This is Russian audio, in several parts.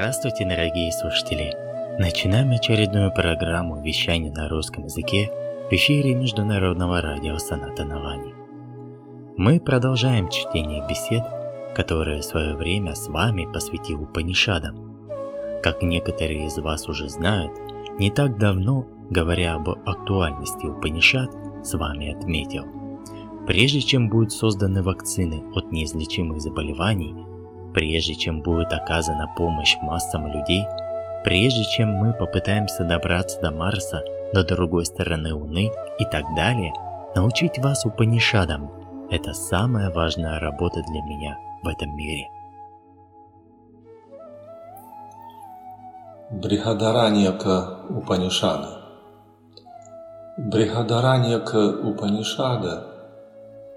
Здравствуйте, дорогие слушатели! Начинаем очередную программу вещания на русском языке в эфире Международного радио Саната Навани. Мы продолжаем чтение бесед, которые в свое время с вами посвятил Панишадам. Как некоторые из вас уже знают, не так давно, говоря об актуальности Упанишад, с вами отметил. Прежде чем будут созданы вакцины от неизлечимых заболеваний, прежде чем будет оказана помощь массам людей, прежде чем мы попытаемся добраться до Марса, до другой стороны Луны и так далее, научить вас Упанишадам – это самая важная работа для меня в этом мире. Брихадараньяка Упанишада. Брихадараньяка Упанишада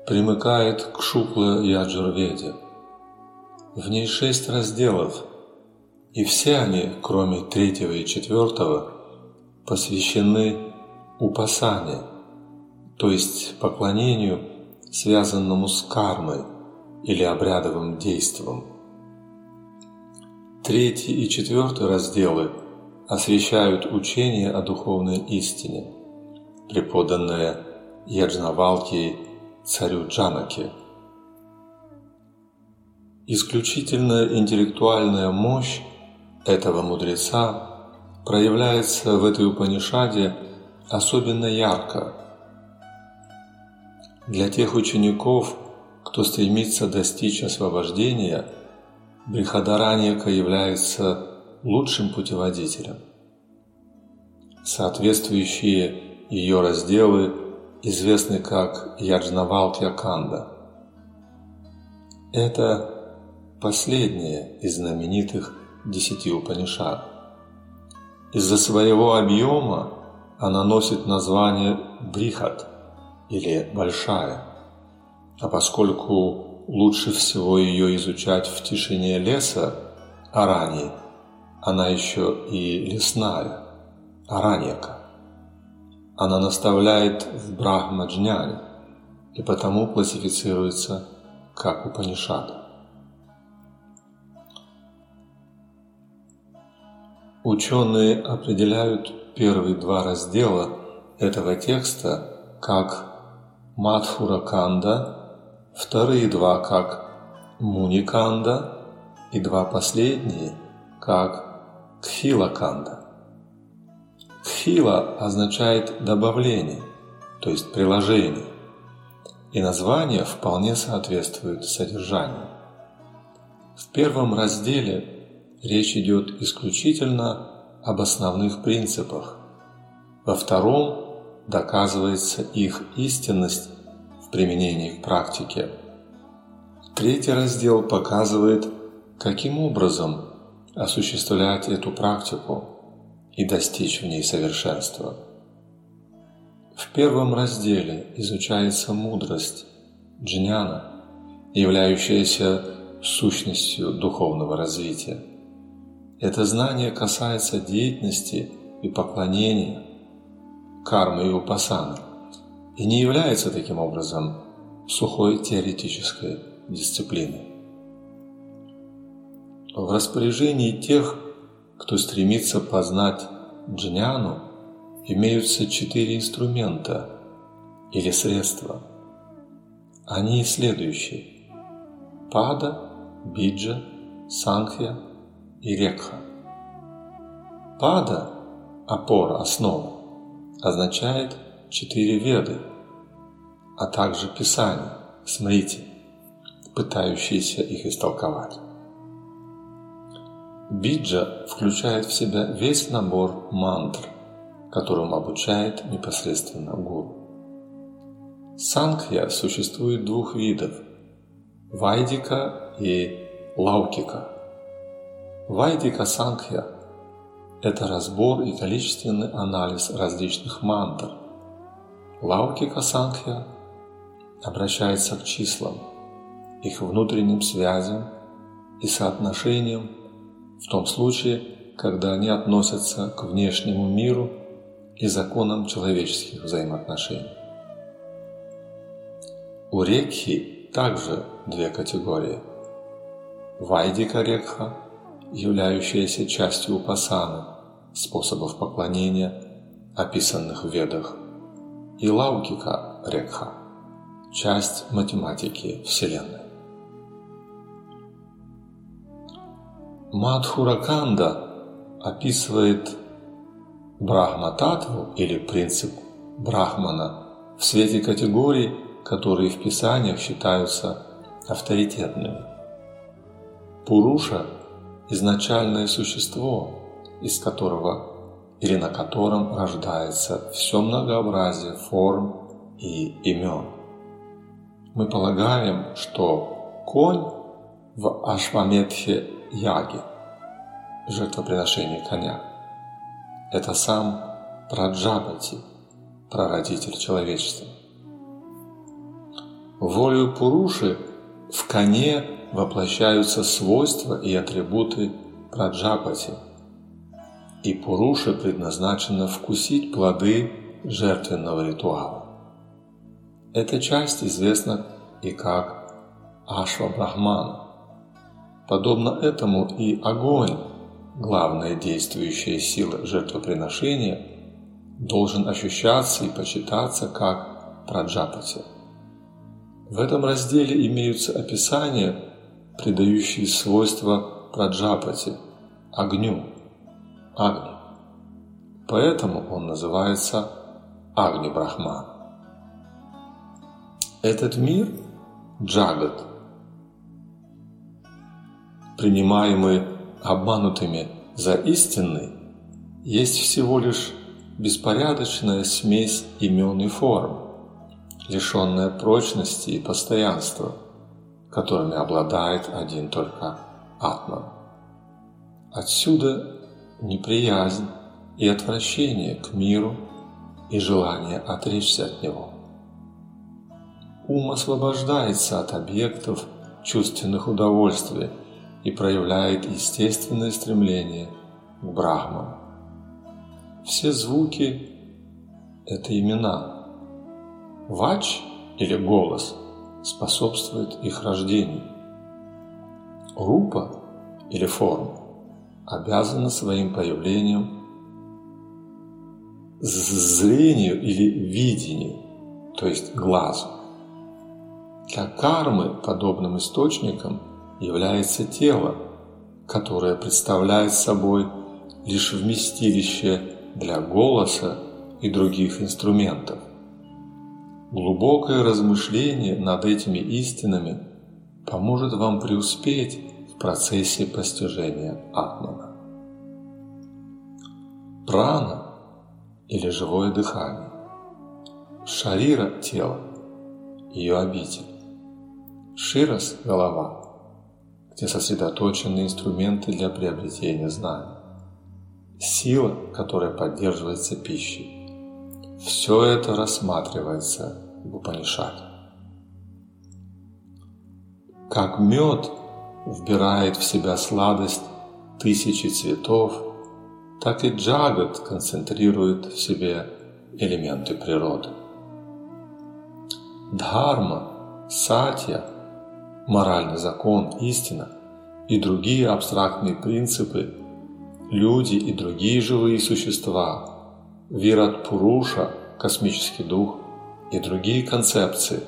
примыкает к Шукла Яджурведе – в ней шесть разделов, и все они, кроме третьего и четвертого, посвящены упасане, то есть поклонению, связанному с кармой или обрядовым действом. Третий и четвертый разделы освещают учение о духовной истине, преподанное Яджнавалки царю Джанаке – Исключительная интеллектуальная мощь этого мудреца проявляется в этой Упанишаде особенно ярко. Для тех учеников, кто стремится достичь освобождения, Брихадараньяка является лучшим путеводителем. Соответствующие ее разделы известны как Яджнавалкья Канда. Это последняя из знаменитых десяти Упанишад. Из-за своего объема она носит название Брихат или Большая, а поскольку лучше всего ее изучать в тишине леса, Арани, она еще и лесная, Араньяка. Она наставляет в Брахмаджняне и потому классифицируется как Упанишада. Ученые определяют первые два раздела этого текста как Мадхураканда, вторые два как Муниканда и два последние как Кхилаканда. Кхила означает добавление, то есть приложение, и название вполне соответствует содержанию. В первом разделе речь идет исключительно об основных принципах. Во втором доказывается их истинность в применении к практике. Третий раздел показывает, каким образом осуществлять эту практику и достичь в ней совершенства. В первом разделе изучается мудрость, джняна, являющаяся сущностью духовного развития. Это знание касается деятельности и поклонения, кармы и упасаны, и не является таким образом сухой теоретической дисциплиной. В распоряжении тех, кто стремится познать джняну, имеются четыре инструмента или средства. Они следующие – пада, биджа, санхья – и рекха. Пада – опора, основа, означает четыре веды, а также писания, смрити, пытающиеся их истолковать. Биджа включает в себя весь набор мантр, которым обучает непосредственно гуру. Санкхья существует двух видов – вайдика и лаукика – Вайдика Сангхья – это разбор и количественный анализ различных мантр. Лаукика Сангхья обращается к числам, их внутренним связям и соотношениям в том случае, когда они относятся к внешнему миру и законам человеческих взаимоотношений. У рекхи также две категории – Вайдика Рекха – являющаяся частью упасаны, способов поклонения, описанных в Ведах, и лаукика рекха, часть математики Вселенной. Мадхураканда описывает Брахма-татву или принцип Брахмана в свете категорий, которые в Писаниях считаются авторитетными. Пуруша – изначальное существо, из которого или на котором рождается все многообразие форм и имен. Мы полагаем, что конь в Ашваметхе Яги, жертвоприношение коня, это сам Праджапати, прародитель человечества. Волею Пуруши в коне воплощаются свойства и атрибуты Праджапати, и Пуруше предназначено вкусить плоды жертвенного ритуала. Эта часть известна и как Ашва Брахман. Подобно этому и огонь, главная действующая сила жертвоприношения, должен ощущаться и почитаться как Праджапати. В этом разделе имеются описания, придающие свойства Праджапати, огню, Агни. Поэтому он называется Агни Брахман. Этот мир – Джагат, принимаемый обманутыми за истинный, есть всего лишь беспорядочная смесь имен и форм, лишенная прочности и постоянства, которыми обладает один только Атман. Отсюда неприязнь и отвращение к миру и желание отречься от него. Ум освобождается от объектов чувственных удовольствий и проявляет естественное стремление к Брахману. Все звуки – это имена. Вач или голос способствует их рождению. Рупа или форма обязана своим появлением зрению или видению, то есть глазу. Для кармы подобным источником является тело, которое представляет собой лишь вместилище для голоса и других инструментов. Глубокое размышление над этими истинами поможет вам преуспеть в процессе постижения Атмана. Прана или живое дыхание. Шарира – тело, ее обитель. Ширас – голова, где сосредоточены инструменты для приобретения знаний сила, которая поддерживается пищей. Все это рассматривается в Упанишаде. Как мед вбирает в себя сладость тысячи цветов, так и джагат концентрирует в себе элементы природы. Дхарма, сатья, моральный закон, истина и другие абстрактные принципы люди и другие живые существа, Вират Пуруша, космический дух и другие концепции,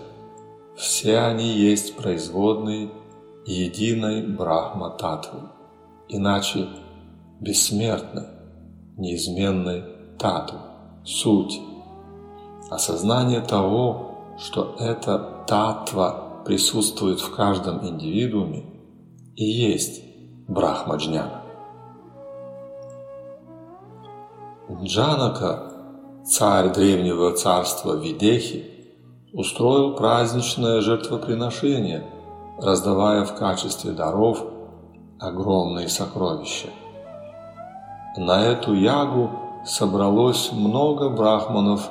все они есть производные единой Брахма Татвы, иначе бессмертной, неизменной Татвы, суть. Осознание того, что эта Татва присутствует в каждом индивидууме, и есть Брахма Джанака, царь древнего царства Видехи, устроил праздничное жертвоприношение, раздавая в качестве даров огромные сокровища. На эту ягу собралось много брахманов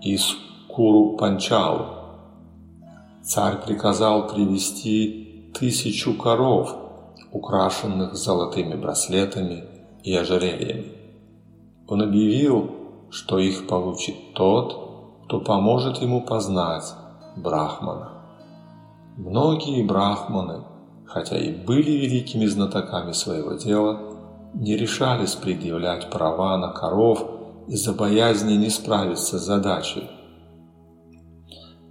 из Куру Панчалу. Царь приказал привести тысячу коров, украшенных золотыми браслетами и ожерельями. Он объявил, что их получит тот, кто поможет ему познать Брахмана. Многие брахманы хотя и были великими знатоками своего дела, не решались предъявлять права на коров из-за боязни не справиться с задачей.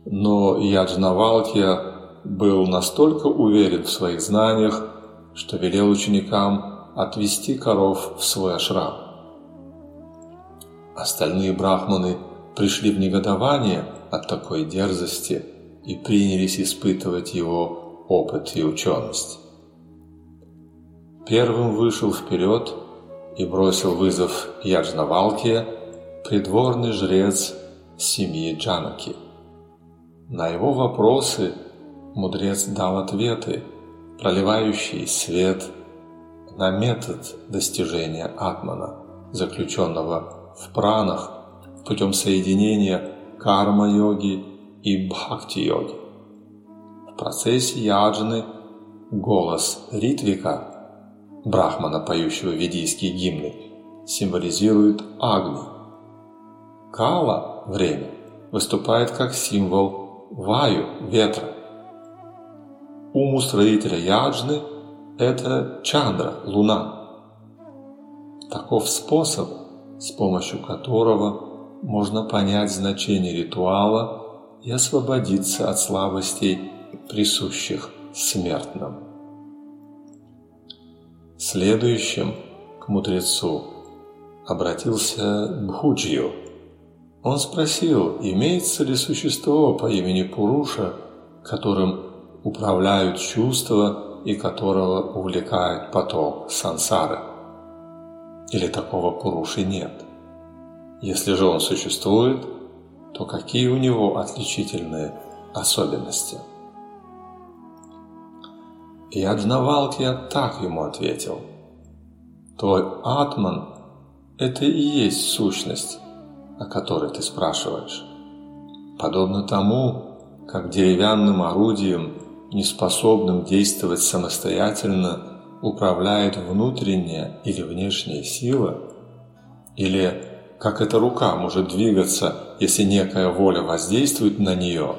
Но Яджнавалкия был настолько уверен в своих знаниях, что велел ученикам отвести коров в свой ашрам. Остальные брахманы пришли в негодование от такой дерзости и принялись испытывать его опыт и ученость. Первым вышел вперед и бросил вызов Яджнавалке придворный жрец семьи Джанаки. На его вопросы мудрец дал ответы, проливающие свет на метод достижения атмана, заключенного в пранах путем соединения карма-йоги и бхакти-йоги. В процессе яджны голос Ритвика, брахмана, поющего ведийские гимны, символизирует Агни. Кала – время – выступает как символ ваю – ветра. Ум устроителя яджны – это чандра – луна. Таков способ, с помощью которого можно понять значение ритуала и освободиться от слабостей, присущих смертным. Следующим к мудрецу обратился Бхуджио. Он спросил, имеется ли существо по имени Пуруша, которым управляют чувства и которого увлекает поток сансары. Или такого Пуруши нет? Если же он существует, то какие у него отличительные особенности? И Аджнавалкия так ему ответил. Твой атман – это и есть сущность, о которой ты спрашиваешь. Подобно тому, как деревянным орудием, неспособным действовать самостоятельно, управляет внутренняя или внешняя сила, или как эта рука может двигаться, если некая воля воздействует на нее,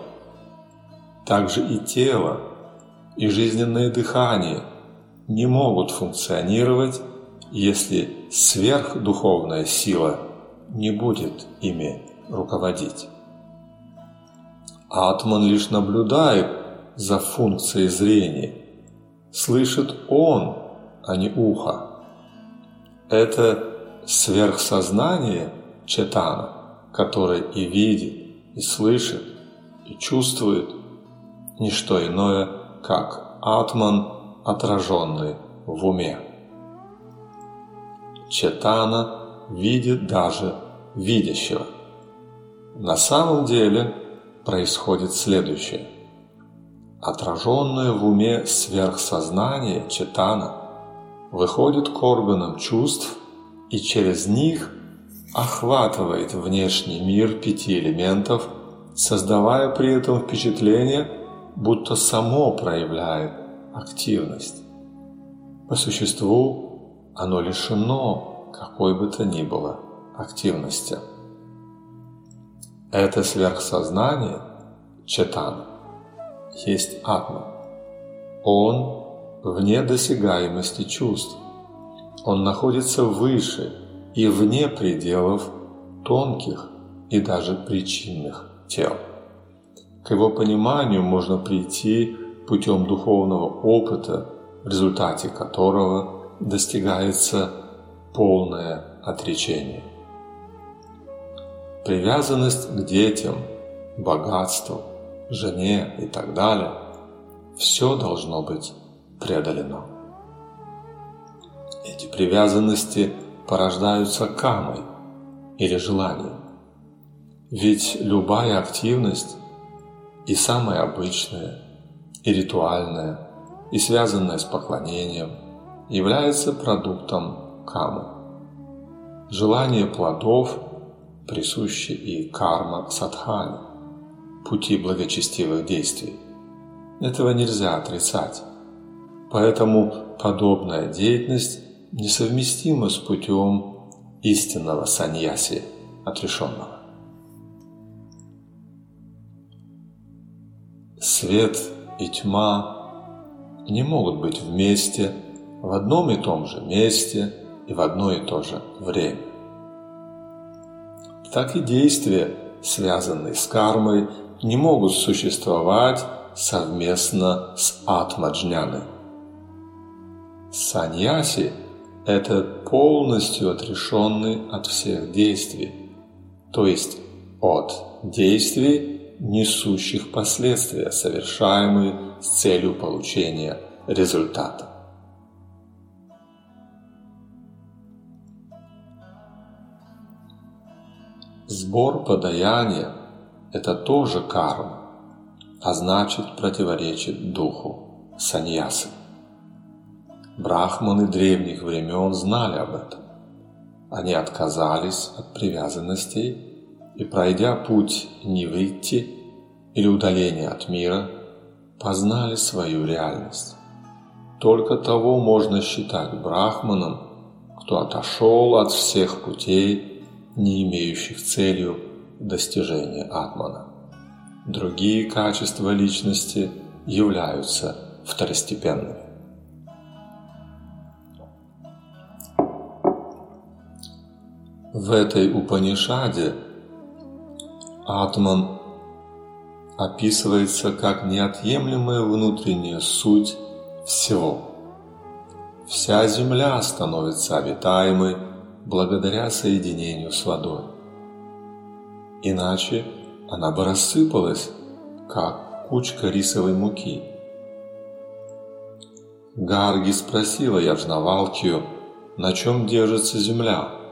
так же и тело и жизненное дыхание не могут функционировать, если сверхдуховная сила не будет ими руководить. Атман лишь наблюдает за функцией зрения, слышит он, а не ухо. Это сверхсознание Четана, которое и видит, и слышит, и чувствует, не что иное, как атман, отраженный в уме. Четана видит даже видящего. На самом деле происходит следующее. Отраженное в уме сверхсознание Четана выходит к органам чувств и через них охватывает внешний мир пяти элементов, создавая при этом впечатление, будто само проявляет активность. По существу оно лишено какой бы то ни было активности. Это сверхсознание, четан, есть атма. Он вне досягаемости чувств, он находится выше и вне пределов тонких и даже причинных тел. К его пониманию можно прийти путем духовного опыта, в результате которого достигается полное отречение. Привязанность к детям, богатству, жене и так далее – все должно быть преодолено. Эти привязанности порождаются камой или желанием. Ведь любая активность, и самая обычная, и ритуальная, и связанная с поклонением, является продуктом камы. Желание плодов присуще и карма садхани, пути благочестивых действий. Этого нельзя отрицать. Поэтому подобная деятельность несовместимо с путем истинного саньяси, отрешенного. Свет и тьма не могут быть вместе в одном и том же месте и в одно и то же время. Так и действия, связанные с кармой, не могут существовать совместно с атмаджняной. Саньяси – это полностью отрешенный от всех действий, то есть от действий, несущих последствия, совершаемые с целью получения результата. Сбор подаяния – это тоже карма, а значит противоречит духу саньясы. Брахманы древних времен знали об этом. Они отказались от привязанностей и, пройдя путь не выйти или удаления от мира, познали свою реальность. Только того можно считать брахманом, кто отошел от всех путей, не имеющих целью достижения атмана. Другие качества личности являются второстепенными. В этой Упанишаде Атман описывается как неотъемлемая внутренняя суть всего. Вся Земля становится обитаемой благодаря соединению с водой. Иначе она бы рассыпалась, как кучка рисовой муки. Гарги спросила Яджнавалкию, на чем держится Земля –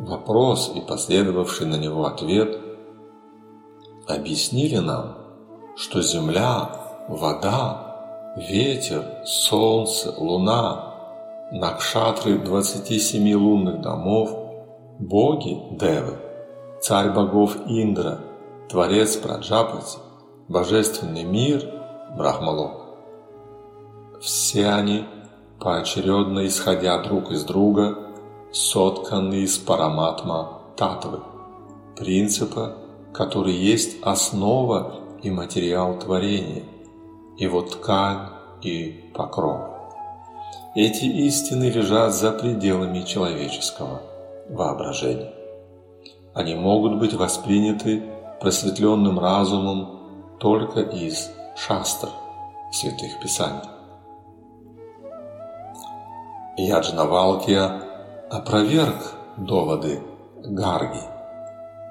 Вопрос и последовавший на него ответ. Объяснили нам, что земля, вода, ветер, солнце, луна, накшатры 27 лунных домов, боги Девы, царь богов Индра, творец Праджапати, божественный мир Брахмалок. Все они, поочередно исходя друг из друга, сотканы из параматма татвы, принципа, который есть основа и материал творения, его ткань и покров. Эти истины лежат за пределами человеческого воображения. Они могут быть восприняты просветленным разумом только из шастр, святых писаний. Яджнавалкия опроверг доводы Гарги,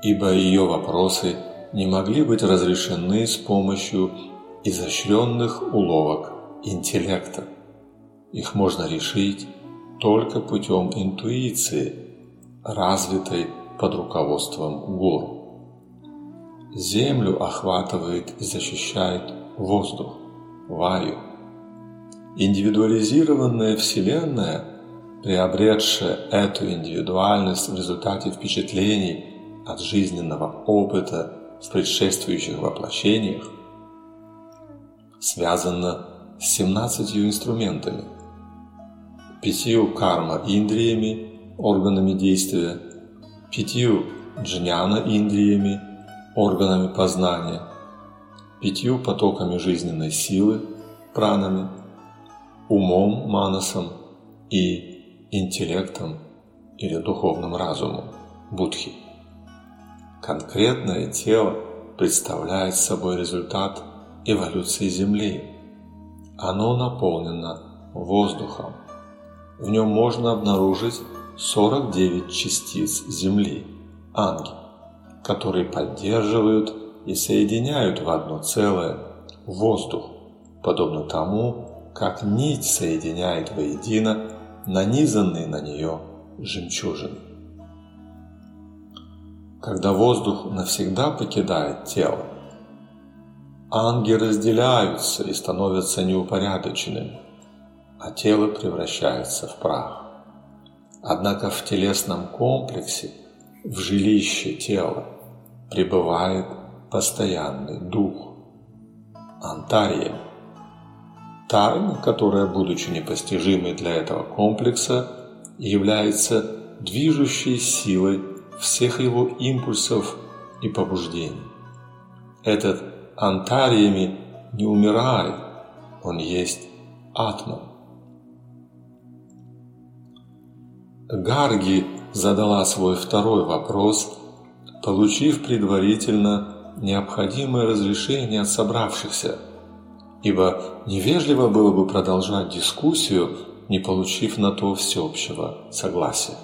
ибо ее вопросы не могли быть разрешены с помощью изощренных уловок интеллекта. Их можно решить только путем интуиции, развитой под руководством гуру. Землю охватывает и защищает воздух, ваю. Индивидуализированная Вселенная – приобретшая эту индивидуальность в результате впечатлений от жизненного опыта в предшествующих воплощениях, связана с 17 инструментами, пятью карма-индриями, органами действия, пятью джняна-индриями, органами познания, пятью потоками жизненной силы, пранами, умом, манасом и интеллектом или духовным разумом будхи. Конкретное тело представляет собой результат эволюции Земли. Оно наполнено воздухом. В нем можно обнаружить 49 частиц Земли, анги, которые поддерживают и соединяют в одно целое воздух, подобно тому, как нить соединяет воедино нанизанные на нее жемчужины. Когда воздух навсегда покидает тело, анги разделяются и становятся неупорядоченными, а тело превращается в прах. Однако в телесном комплексе, в жилище тела, пребывает постоянный дух – антария – Тайна, которая, будучи непостижимой для этого комплекса, является движущей силой всех его импульсов и побуждений. Этот антариями не умирает, он есть Атман. Гарги задала свой второй вопрос, получив предварительно необходимое разрешение от собравшихся, ибо невежливо было бы продолжать дискуссию, не получив на то всеобщего согласия.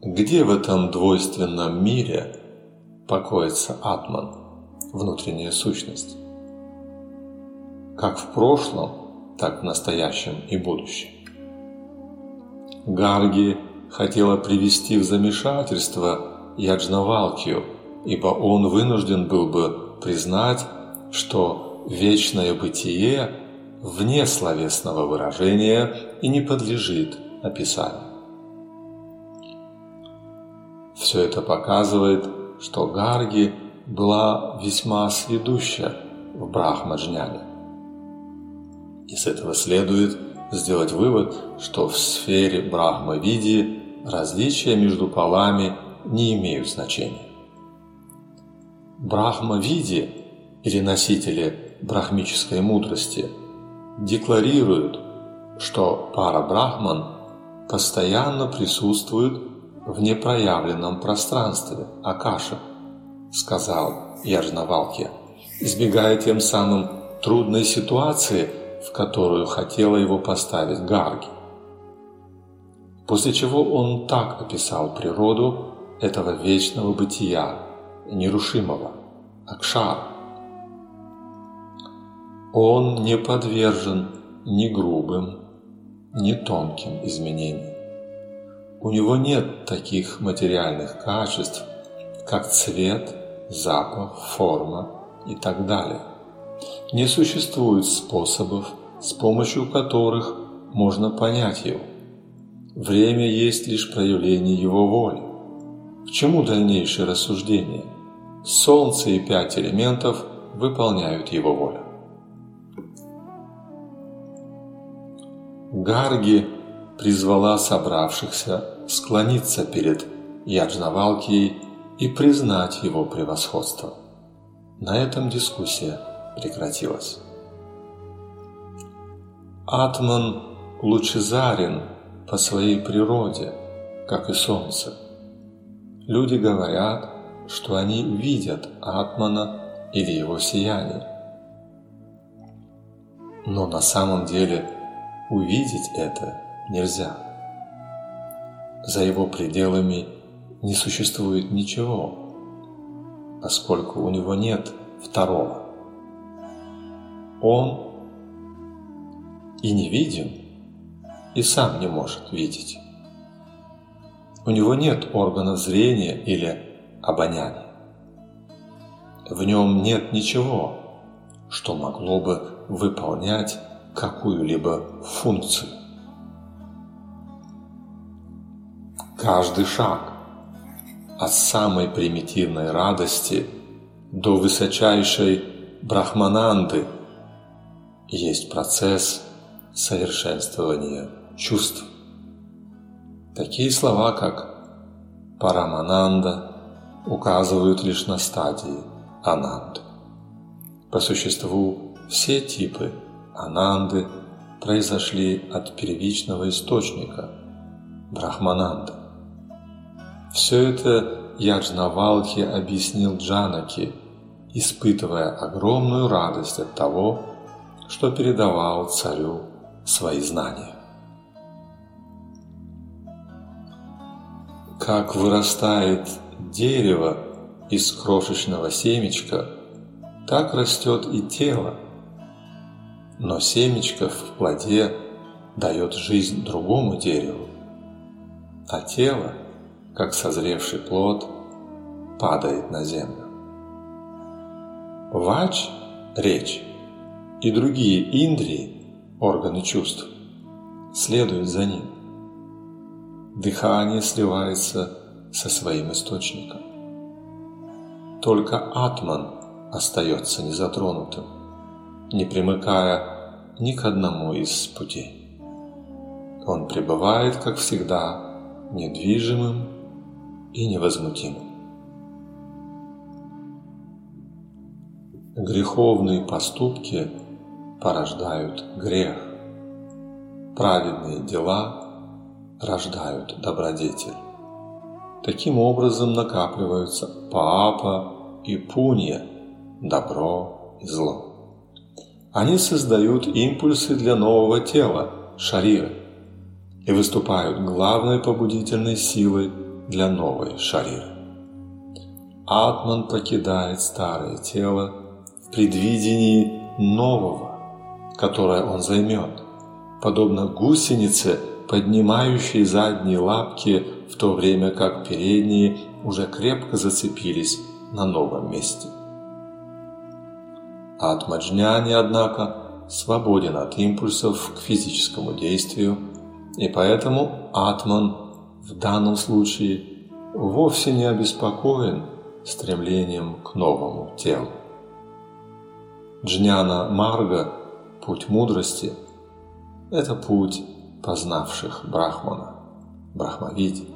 Где в этом двойственном мире покоится Атман, внутренняя сущность? Как в прошлом, так в настоящем и будущем. Гарги хотела привести в замешательство Яджнавалкию, ибо он вынужден был бы признать, что вечное бытие вне словесного выражения и не подлежит описанию. Все это показывает, что Гарги была весьма сведуща в Брахмаджняне. И с этого следует, сделать вывод, что в сфере Брахма-види различия между полами не имеют значения. Брахма-види или носители брахмической мудрости декларируют, что пара Брахман постоянно присутствует в непроявленном пространстве Акаша, сказал Яжнавалки, избегая тем самым трудной ситуации – в которую хотела его поставить Гарги. После чего он так описал природу этого вечного бытия, нерушимого, Акшара. Он не подвержен ни грубым, ни тонким изменениям. У него нет таких материальных качеств, как цвет, запах, форма и так далее не существует способов, с помощью которых можно понять его. Время есть лишь проявление его воли. К чему дальнейшее рассуждение? Солнце и пять элементов выполняют его волю. Гарги призвала собравшихся склониться перед Яджнавалкией и признать его превосходство. На этом дискуссия прекратилась. Атман лучезарен по своей природе, как и солнце. Люди говорят, что они видят Атмана или его сияние. Но на самом деле увидеть это нельзя. За его пределами не существует ничего, поскольку у него нет второго. Он и не виден, и сам не может видеть. У него нет органов зрения или обоняния. В нем нет ничего, что могло бы выполнять какую-либо функцию. Каждый шаг от самой примитивной радости до высочайшей брахмананды – есть процесс совершенствования чувств. Такие слова, как парамананда, указывают лишь на стадии ананды. По существу, все типы ананды произошли от первичного источника – брахмананда. Все это Яджнавалхи объяснил Джанаки, испытывая огромную радость от того, что передавал царю свои знания. Как вырастает дерево из крошечного семечка, так растет и тело. Но семечко в плоде дает жизнь другому дереву, а тело, как созревший плод, падает на землю. Вач – речь и другие индрии, органы чувств, следуют за ним. Дыхание сливается со своим источником. Только атман остается незатронутым, не примыкая ни к одному из путей. Он пребывает, как всегда, недвижимым и невозмутимым. Греховные поступки порождают грех. Праведные дела рождают добродетель. Таким образом накапливаются папа и пунья, добро и зло. Они создают импульсы для нового тела, шарира, и выступают главной побудительной силой для новой шариры. Атман покидает старое тело в предвидении нового, которое он займет, подобно гусенице, поднимающей задние лапки, в то время как передние уже крепко зацепились на новом месте. Атмаджняни, однако, свободен от импульсов к физическому действию, и поэтому Атман в данном случае вовсе не обеспокоен стремлением к новому телу. Джняна Марга, путь мудрости, это путь познавших Брахмана, Брахмавиди.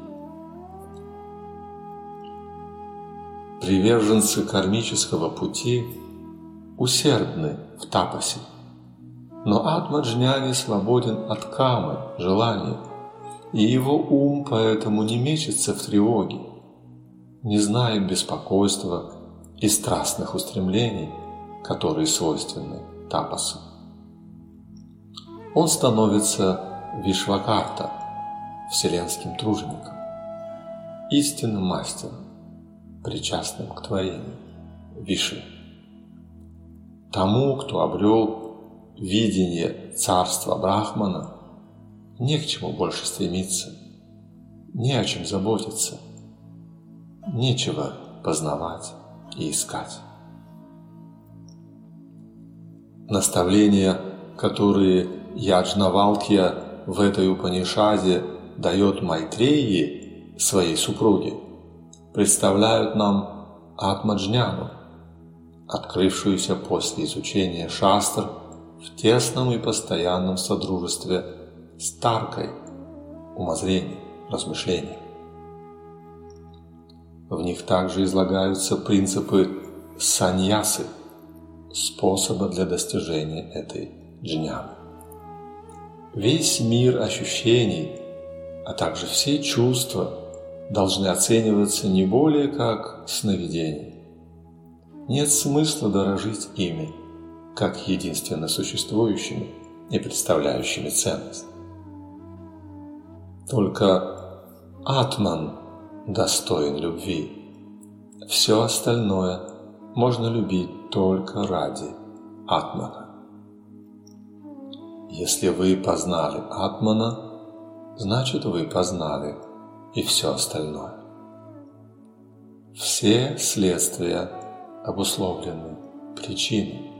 Приверженцы кармического пути усердны в тапасе, но Атмаджняни свободен от камы, желания, и его ум поэтому не мечется в тревоге, не знает беспокойства и страстных устремлений, которые свойственны тапасу. Он становится Вишвакарта, вселенским тружеником, истинным мастером, причастным к творению, Виши. Тому, кто обрел видение царства Брахмана, не к чему больше стремиться, не о чем заботиться, нечего познавать и искать. Наставления, которые Яджнавалтья в этой Упанишаде дает Майтреи своей супруге, представляют нам Атмаджняну, открывшуюся после изучения шастр в тесном и постоянном содружестве с Таркой, умозрением, размышлением. В них также излагаются принципы саньясы, способа для достижения этой джняны. Весь мир ощущений, а также все чувства должны оцениваться не более как сновидение. Нет смысла дорожить ими, как единственно существующими и представляющими ценность. Только Атман достоин любви. Все остальное можно любить только ради Атмана. Если вы познали Атмана, значит вы познали и все остальное. Все следствия обусловлены причиной.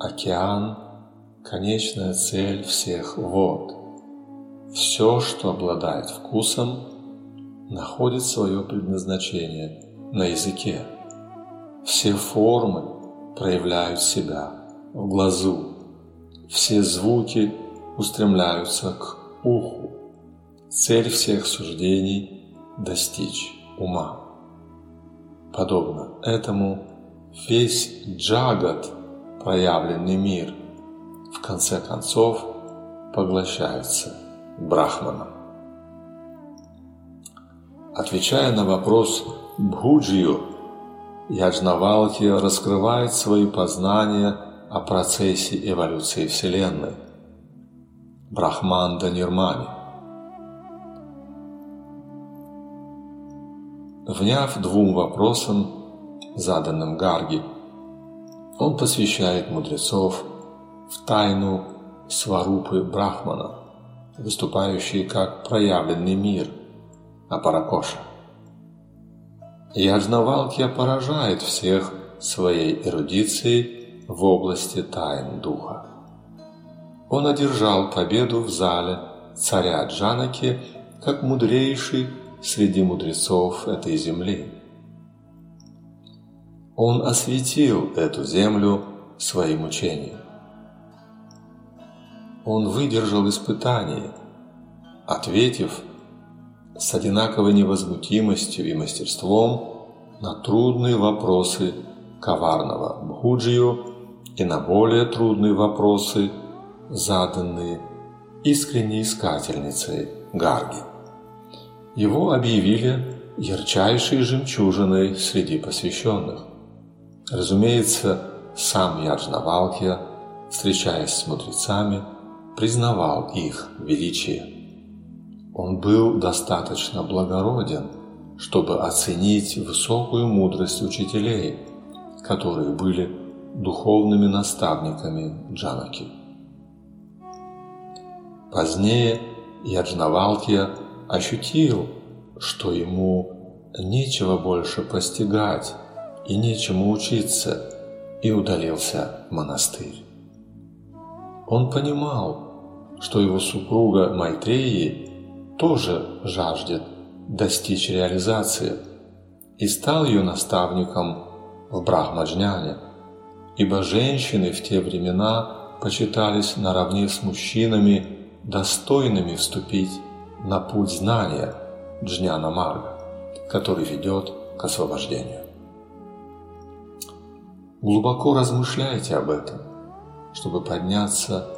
Океан – конечная цель всех вод. Все, что обладает вкусом, находит свое предназначение на языке. Все формы проявляют себя в глазу. Все звуки устремляются к уху. Цель всех суждений – достичь ума. Подобно этому весь джагат, проявленный мир, в конце концов поглощается брахманом. Отвечая на вопрос Бхуджию, Яджнавалки раскрывает свои познания о процессе эволюции Вселенной. Брахманда Нирмани. Вняв двум вопросам, заданным Гарги, он посвящает мудрецов в тайну сварупы Брахмана, выступающей как проявленный мир – Апаракоша. Яджнавалкья поражает всех своей эрудицией в области тайн духа. Он одержал победу в зале царя Джанаки как мудрейший среди мудрецов этой земли. Он осветил эту землю своим учением. Он выдержал испытание, ответив с одинаковой невозмутимостью и мастерством на трудные вопросы коварного Бхуджию и на более трудные вопросы, заданные искренней искательницей Гарги. Его объявили ярчайшей жемчужиной среди посвященных. Разумеется, сам Яджнавалкия, встречаясь с мудрецами, признавал их величие. Он был достаточно благороден, чтобы оценить высокую мудрость учителей, которые были духовными наставниками Джанаки. Позднее Яджнавалкия ощутил, что ему нечего больше постигать и нечему учиться, и удалился в монастырь. Он понимал, что его супруга Майтреи тоже жаждет достичь реализации и стал ее наставником в Брахмаджняне, ибо женщины в те времена почитались наравне с мужчинами достойными вступить на путь знания Джняна Марга, который ведет к освобождению. Глубоко размышляйте об этом, чтобы подняться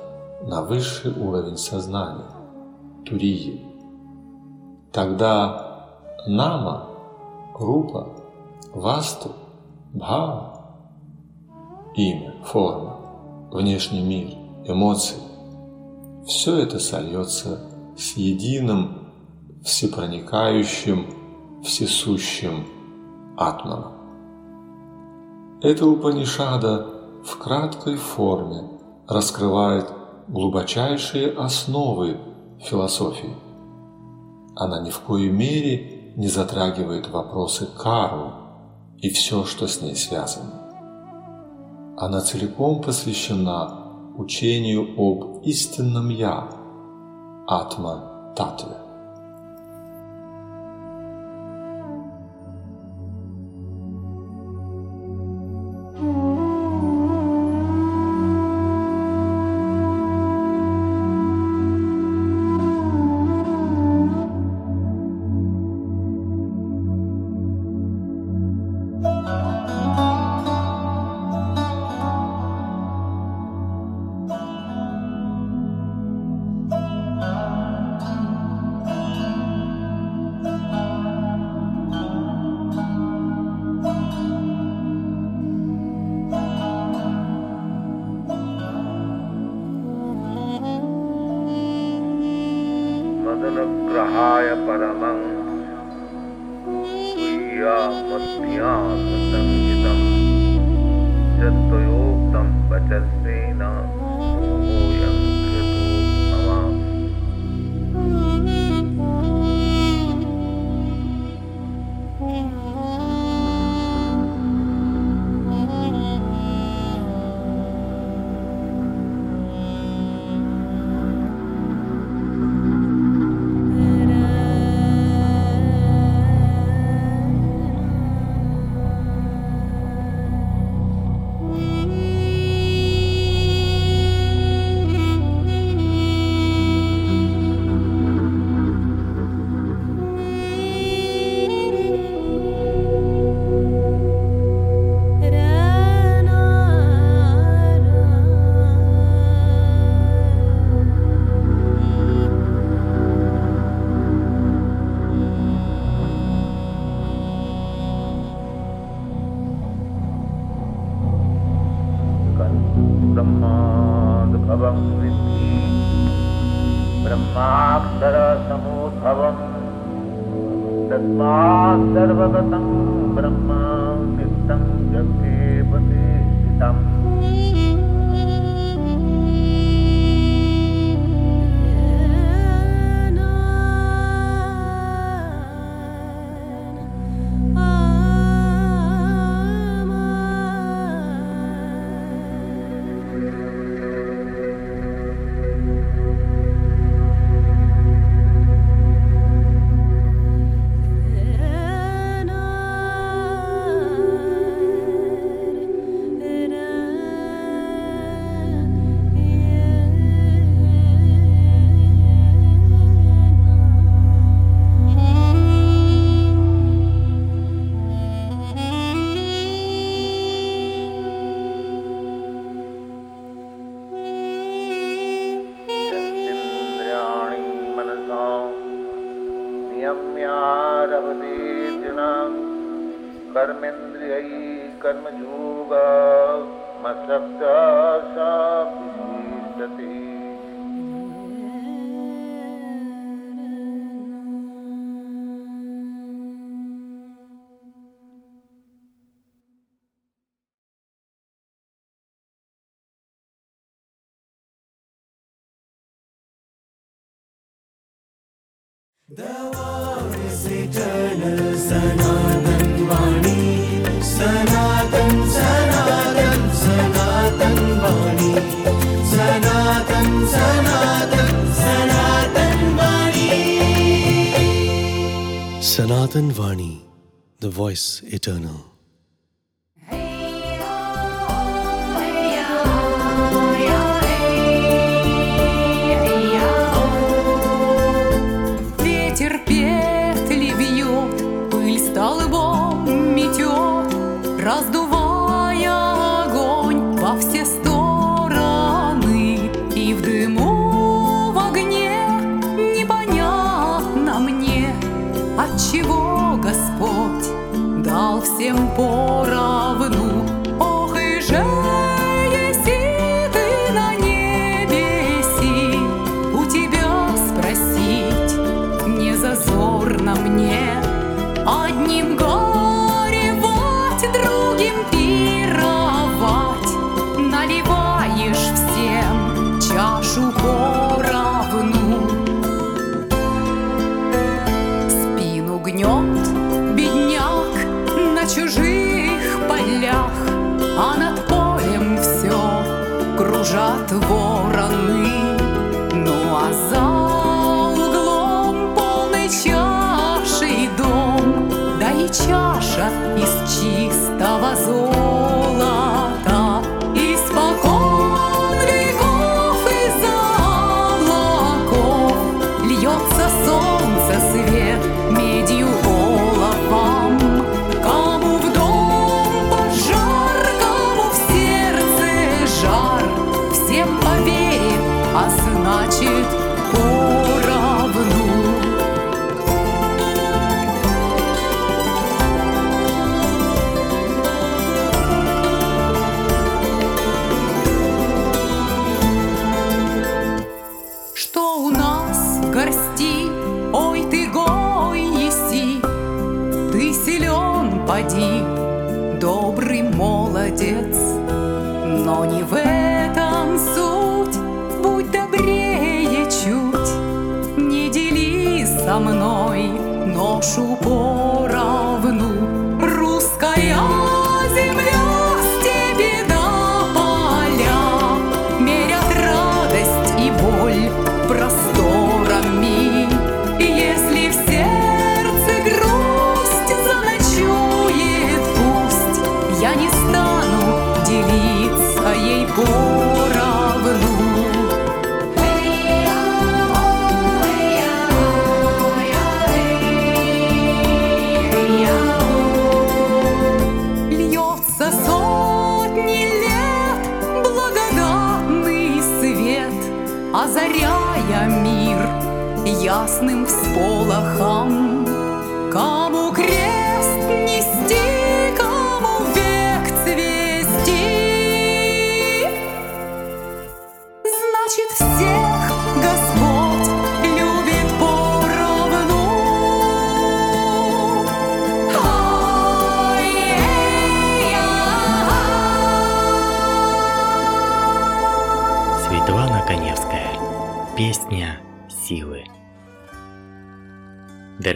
на высший уровень сознания, турии. Тогда нама, рупа, васту, бхава, имя, форма, внешний мир, эмоции – все это сольется с единым, всепроникающим, всесущим атманом. Эта Упанишада в краткой форме раскрывает глубочайшие основы философии. Она ни в коей мере не затрагивает вопросы кармы и все, что с ней связано. Она целиком посвящена учению об истинном Я, Атма-Татве. ब्रह्माक्षरसमुद्भवम् तस्मात् सर्वगतं ब्रह्म नित्यं जगे प्रतिष्ठितम् Sanatan Vani, the voice eternal. Силен, поди, добрый молодец, Но не в этом суть, будь добрее чуть, Не дели со мной ношу поровну. Ясным всполохом.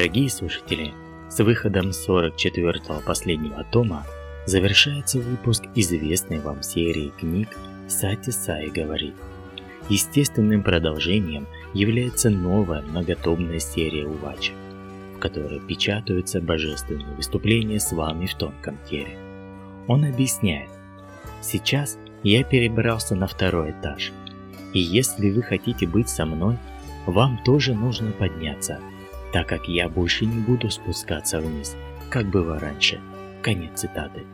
Дорогие слушатели, с выходом 44-го последнего тома завершается выпуск известной вам серии книг «Сати Сай говорит». Естественным продолжением является новая многотомная серия Увача, в которой печатаются божественные выступления с вами в тонком теле. Он объясняет, сейчас я перебрался на второй этаж, и если вы хотите быть со мной, вам тоже нужно подняться, так как я больше не буду спускаться вниз, как было раньше. Конец цитаты.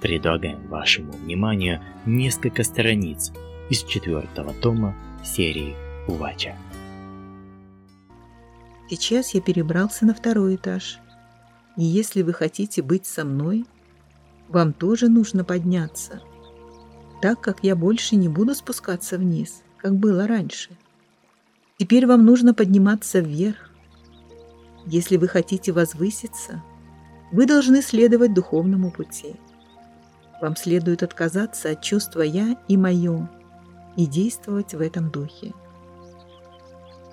Предлагаем вашему вниманию несколько страниц из четвертого тома серии Увача. Сейчас я перебрался на второй этаж, И если вы хотите быть со мной, вам тоже нужно подняться, так как я больше не буду спускаться вниз, как было раньше. Теперь вам нужно подниматься вверх. Если вы хотите возвыситься, вы должны следовать духовному пути. Вам следует отказаться от чувства «я» и «моё» и действовать в этом духе.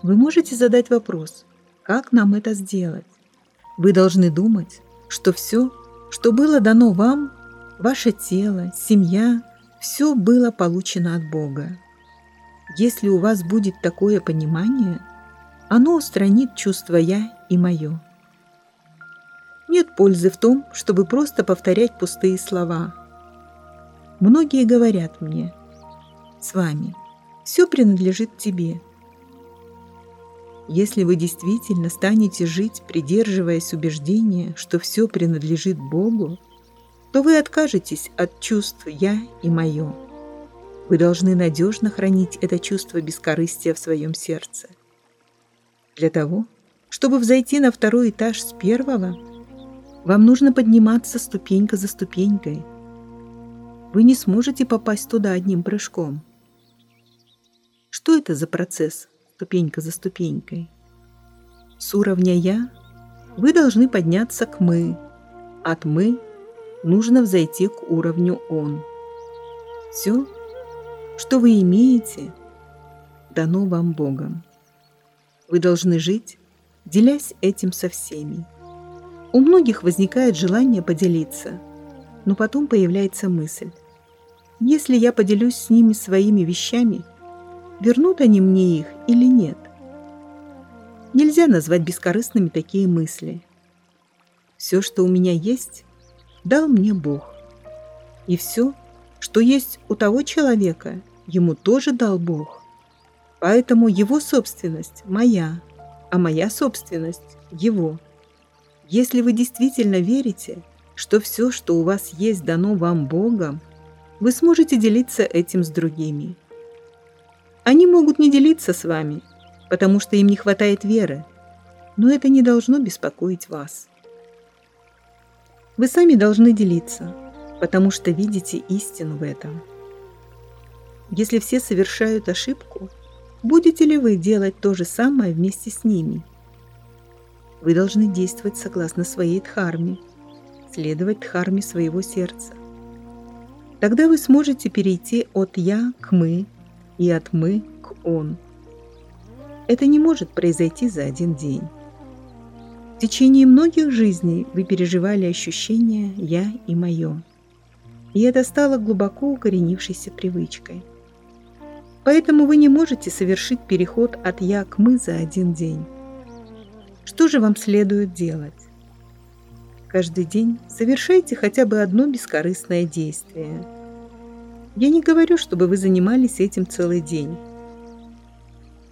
Вы можете задать вопрос, как нам это сделать? Вы должны думать, что все, что было дано вам, ваше тело, семья, все было получено от Бога. Если у вас будет такое понимание, оно устранит чувство «я» и «моё». Нет пользы в том, чтобы просто повторять пустые слова. Многие говорят мне, с вами, все принадлежит тебе – если вы действительно станете жить, придерживаясь убеждения, что все принадлежит Богу, то вы откажетесь от чувств «я» и «моё». Вы должны надежно хранить это чувство бескорыстия в своем сердце. Для того, чтобы взойти на второй этаж с первого, вам нужно подниматься ступенька за ступенькой. Вы не сможете попасть туда одним прыжком. Что это за процесс? ступенька за ступенькой. С уровня «я» вы должны подняться к «мы», от «мы» нужно взойти к уровню «он». Все, что вы имеете, дано вам Богом. Вы должны жить, делясь этим со всеми. У многих возникает желание поделиться, но потом появляется мысль. Если я поделюсь с ними своими вещами – вернут они мне их или нет. Нельзя назвать бескорыстными такие мысли. Все, что у меня есть, дал мне Бог. И все, что есть у того человека, ему тоже дал Бог. Поэтому его собственность моя, а моя собственность его. Если вы действительно верите, что все, что у вас есть, дано вам Богом, вы сможете делиться этим с другими. Они могут не делиться с вами, потому что им не хватает веры, но это не должно беспокоить вас. Вы сами должны делиться, потому что видите истину в этом. Если все совершают ошибку, будете ли вы делать то же самое вместе с ними? Вы должны действовать согласно своей дхарме, следовать дхарме своего сердца. Тогда вы сможете перейти от «я» к «мы», и от «мы» к «он». Это не может произойти за один день. В течение многих жизней вы переживали ощущение «я» и «моё». И это стало глубоко укоренившейся привычкой. Поэтому вы не можете совершить переход от «я» к «мы» за один день. Что же вам следует делать? Каждый день совершайте хотя бы одно бескорыстное действие – я не говорю, чтобы вы занимались этим целый день.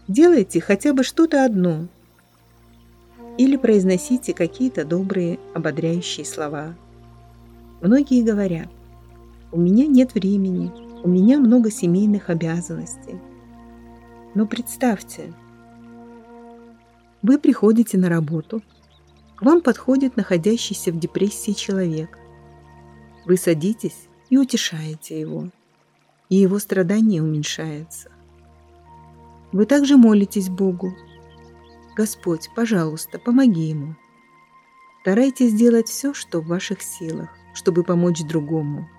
Делайте хотя бы что-то одно. Или произносите какие-то добрые, ободряющие слова. Многие говорят, у меня нет времени, у меня много семейных обязанностей. Но представьте, вы приходите на работу, к вам подходит находящийся в депрессии человек. Вы садитесь и утешаете его и его страдание уменьшается. Вы также молитесь Богу. Господь, пожалуйста, помоги ему. Старайтесь сделать все, что в ваших силах, чтобы помочь другому.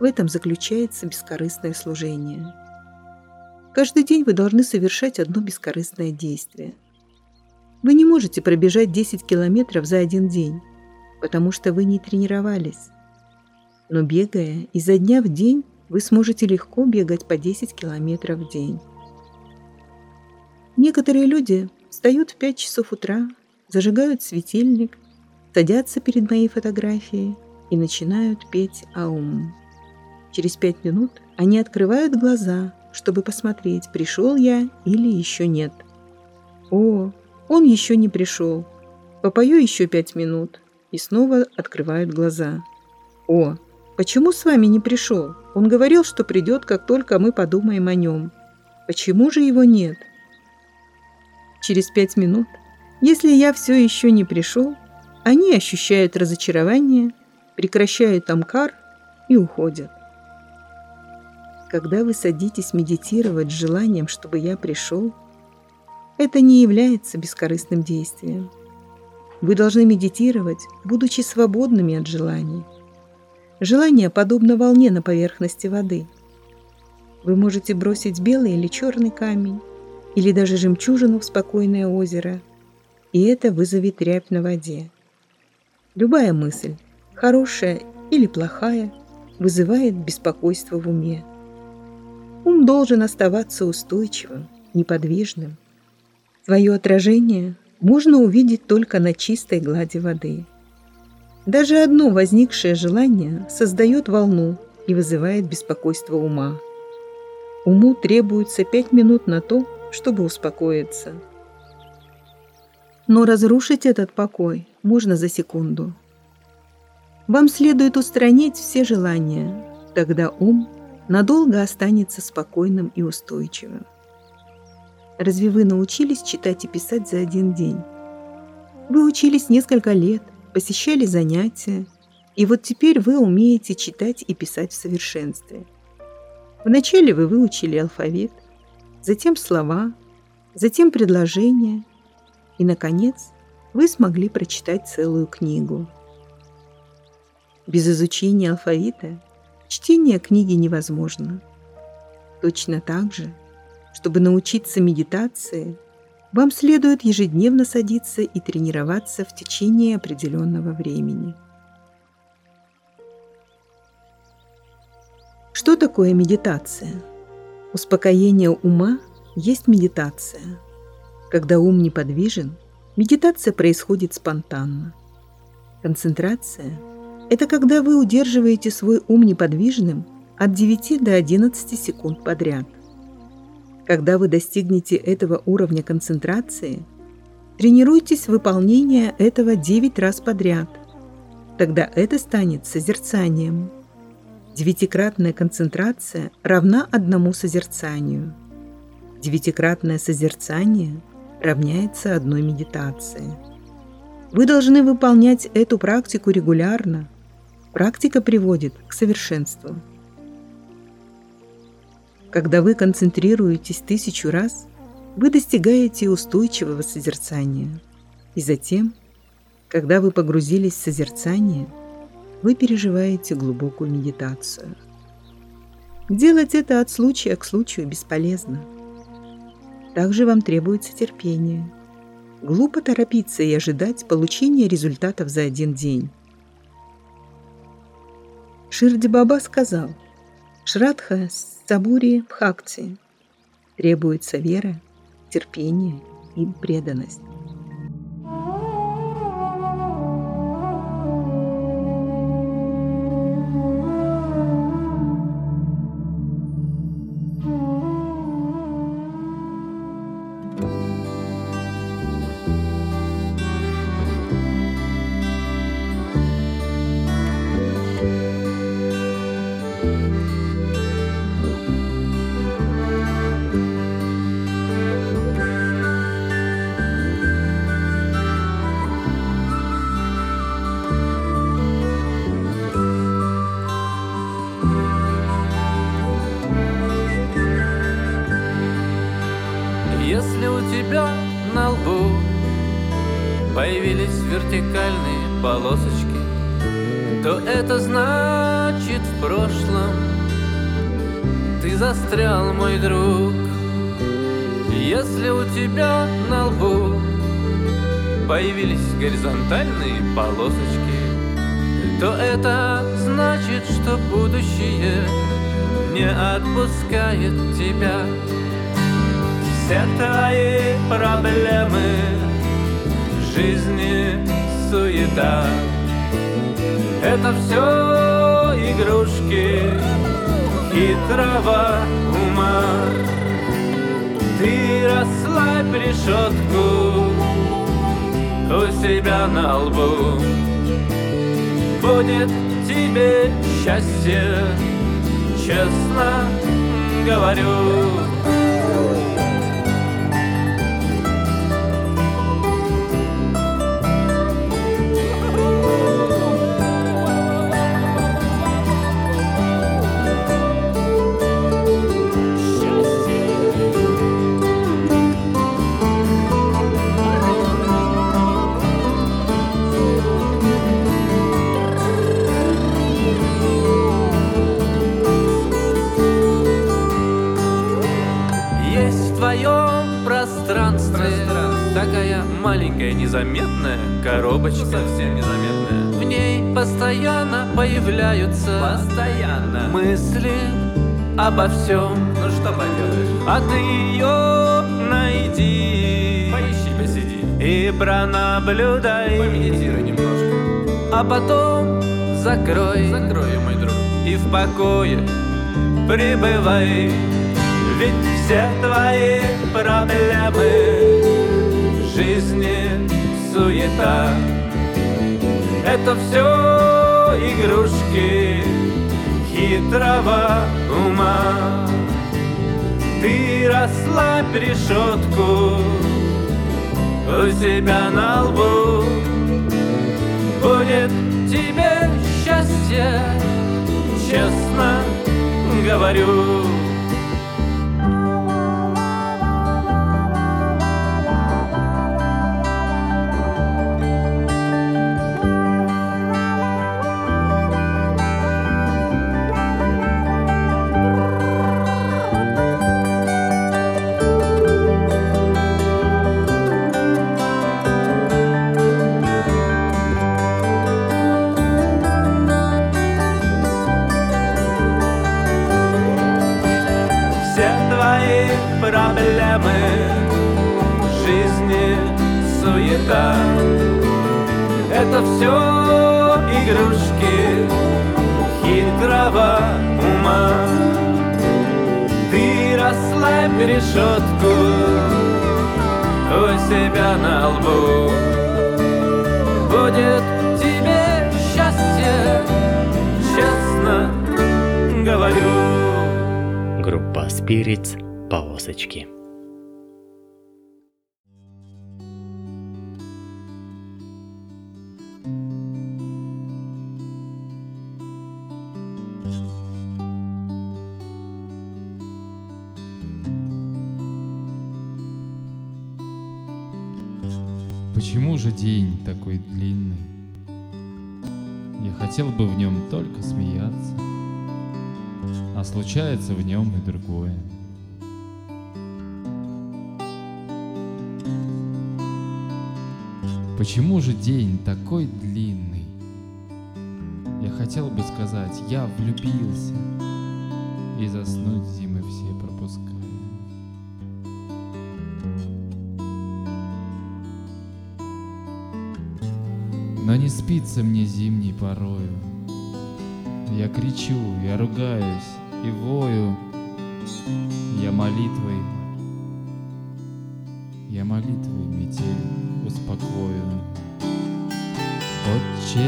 В этом заключается бескорыстное служение. Каждый день вы должны совершать одно бескорыстное действие. Вы не можете пробежать 10 километров за один день, потому что вы не тренировались. Но бегая изо дня в день, вы сможете легко бегать по 10 километров в день. Некоторые люди встают в 5 часов утра, зажигают светильник, садятся перед моей фотографией и начинают петь аум. Через пять минут они открывают глаза, чтобы посмотреть, пришел я или еще нет. О, он еще не пришел. Попою еще пять минут и снова открывают глаза. О, Почему с вами не пришел? Он говорил, что придет, как только мы подумаем о нем. Почему же его нет? Через пять минут, если я все еще не пришел, Они ощущают разочарование, прекращают амкар и уходят. Когда вы садитесь медитировать с желанием, чтобы я пришел, это не является бескорыстным действием. Вы должны медитировать, будучи свободными от желаний. Желание подобно волне на поверхности воды. Вы можете бросить белый или черный камень, или даже жемчужину в спокойное озеро, и это вызовет рябь на воде. Любая мысль, хорошая или плохая, вызывает беспокойство в уме. Ум должен оставаться устойчивым, неподвижным. Свое отражение можно увидеть только на чистой глади воды. Даже одно возникшее желание создает волну и вызывает беспокойство ума. Уму требуется пять минут на то, чтобы успокоиться. Но разрушить этот покой можно за секунду. Вам следует устранить все желания, тогда ум надолго останется спокойным и устойчивым. Разве вы научились читать и писать за один день? Вы учились несколько лет, посещали занятия, и вот теперь вы умеете читать и писать в совершенстве. Вначале вы выучили алфавит, затем слова, затем предложения, и, наконец, вы смогли прочитать целую книгу. Без изучения алфавита чтение книги невозможно. Точно так же, чтобы научиться медитации, вам следует ежедневно садиться и тренироваться в течение определенного времени. Что такое медитация? Успокоение ума есть медитация – когда ум неподвижен, медитация происходит спонтанно. Концентрация – это когда вы удерживаете свой ум неподвижным от 9 до 11 секунд подряд. Когда вы достигнете этого уровня концентрации, тренируйтесь выполнение этого 9 раз подряд. Тогда это станет созерцанием. Девятикратная концентрация равна одному созерцанию. Девятикратное созерцание равняется одной медитации. Вы должны выполнять эту практику регулярно. Практика приводит к совершенству. Когда вы концентрируетесь тысячу раз, вы достигаете устойчивого созерцания. И затем, когда вы погрузились в созерцание, вы переживаете глубокую медитацию. Делать это от случая к случаю бесполезно – также вам требуется терпение. Глупо торопиться и ожидать получения результатов за один день. Ширди Баба сказал, Шрадха Сабури Бхакти требуется вера, терпение и преданность. Вертикальные полосочки, то это значит в прошлом ты застрял, мой друг. Если у тебя на лбу появились горизонтальные полосочки, то это значит, что будущее не отпускает тебя. Все твои проблемы жизни суета. Это все игрушки хитрого ума. Ты расслабь решетку у себя на лбу. Будет тебе счастье, честно говорю незаметная коробочка. Совсем незаметная. В ней постоянно появляются Постоянно. Мысли обо всем. Ну что поделаешь? А ты ее найди. Поищи, посиди. И пронаблюдай. Помедитируй немножко. А потом закрой. Закрой, мой друг. И в покое пребывай. Ведь все твои проблемы жизни суета. Это все игрушки хитрого ума. Ты расслабь решетку у себя на лбу. Будет тебе счастье, честно говорю все игрушки хитрого ума. Ты расслабь решетку у себя на лбу. Будет тебе счастье, честно говорю. Группа Spirits «Полосочки». Почему же день такой длинный? Я хотел бы в нем только смеяться, а случается в нем и другое. Почему же день такой длинный? Я хотел бы сказать, я влюбился, и заснуть зимы Но не спится мне зимней порою. Я кричу, я ругаюсь и вою. Я молитвой, я молитвой метель успокою. Отче,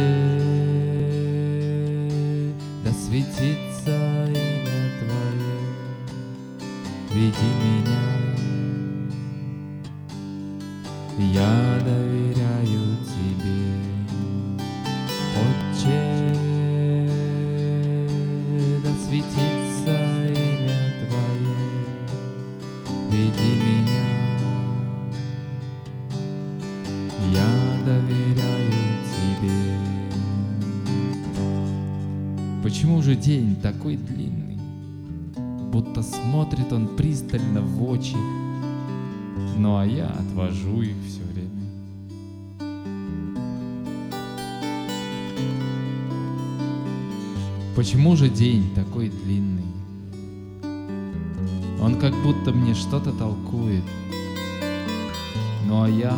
да светится имя Твое, веди меня. Такой длинный? Будто смотрит он пристально в очи, ну а я отвожу их все время. Почему же день такой длинный? Он как будто мне что-то толкует. Ну а я...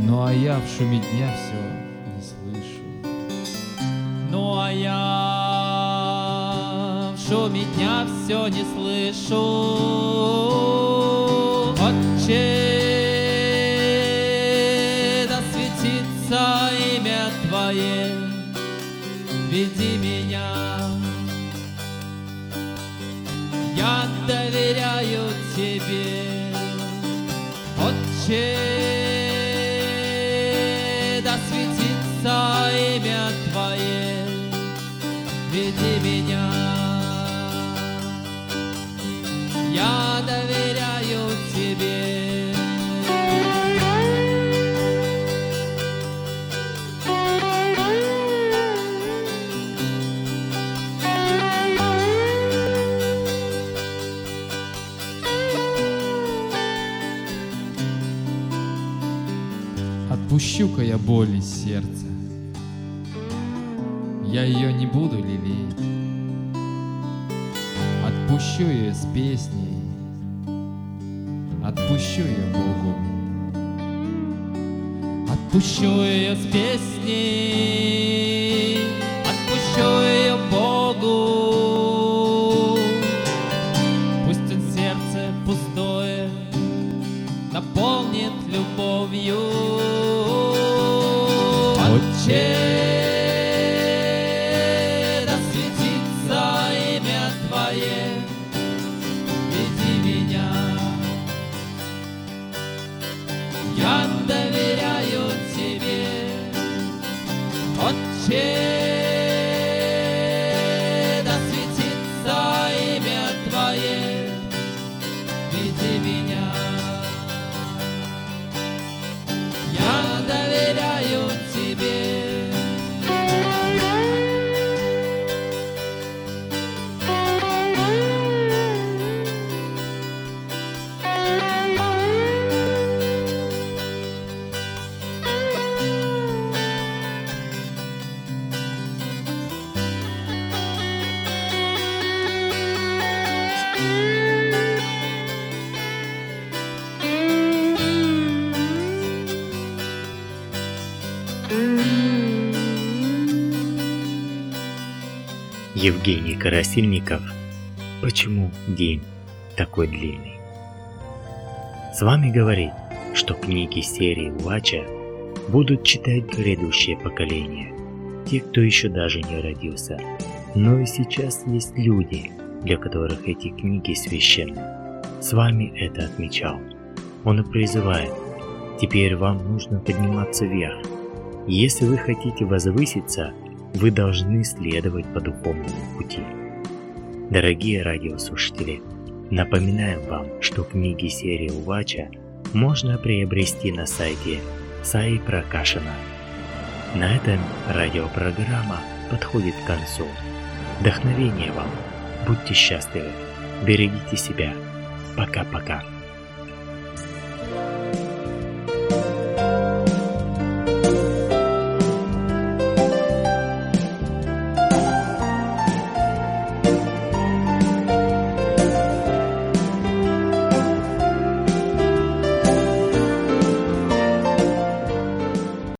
Ну а я в шуме дня все. Ну а я в шуме дня все не слышу. Отче, Отпущу-ка я боль из сердца. Я ее не буду лелеять. Отпущу ее с песней. Отпущу ее Богу. Отпущу ее с песней. Евгений Карасильников «Почему день такой длинный?» С вами говорит, что книги серии Уача будут читать грядущее поколение, те, кто еще даже не родился. Но и сейчас есть люди, для которых эти книги священны. С вами это отмечал. Он и призывает, теперь вам нужно подниматься вверх. Если вы хотите возвыситься, вы должны следовать по духовному пути. Дорогие радиослушатели, напоминаем вам, что книги серии Увача можно приобрести на сайте Саи Пракашина. На этом радиопрограмма подходит к концу. Вдохновения вам! Будьте счастливы! Берегите себя! Пока-пока!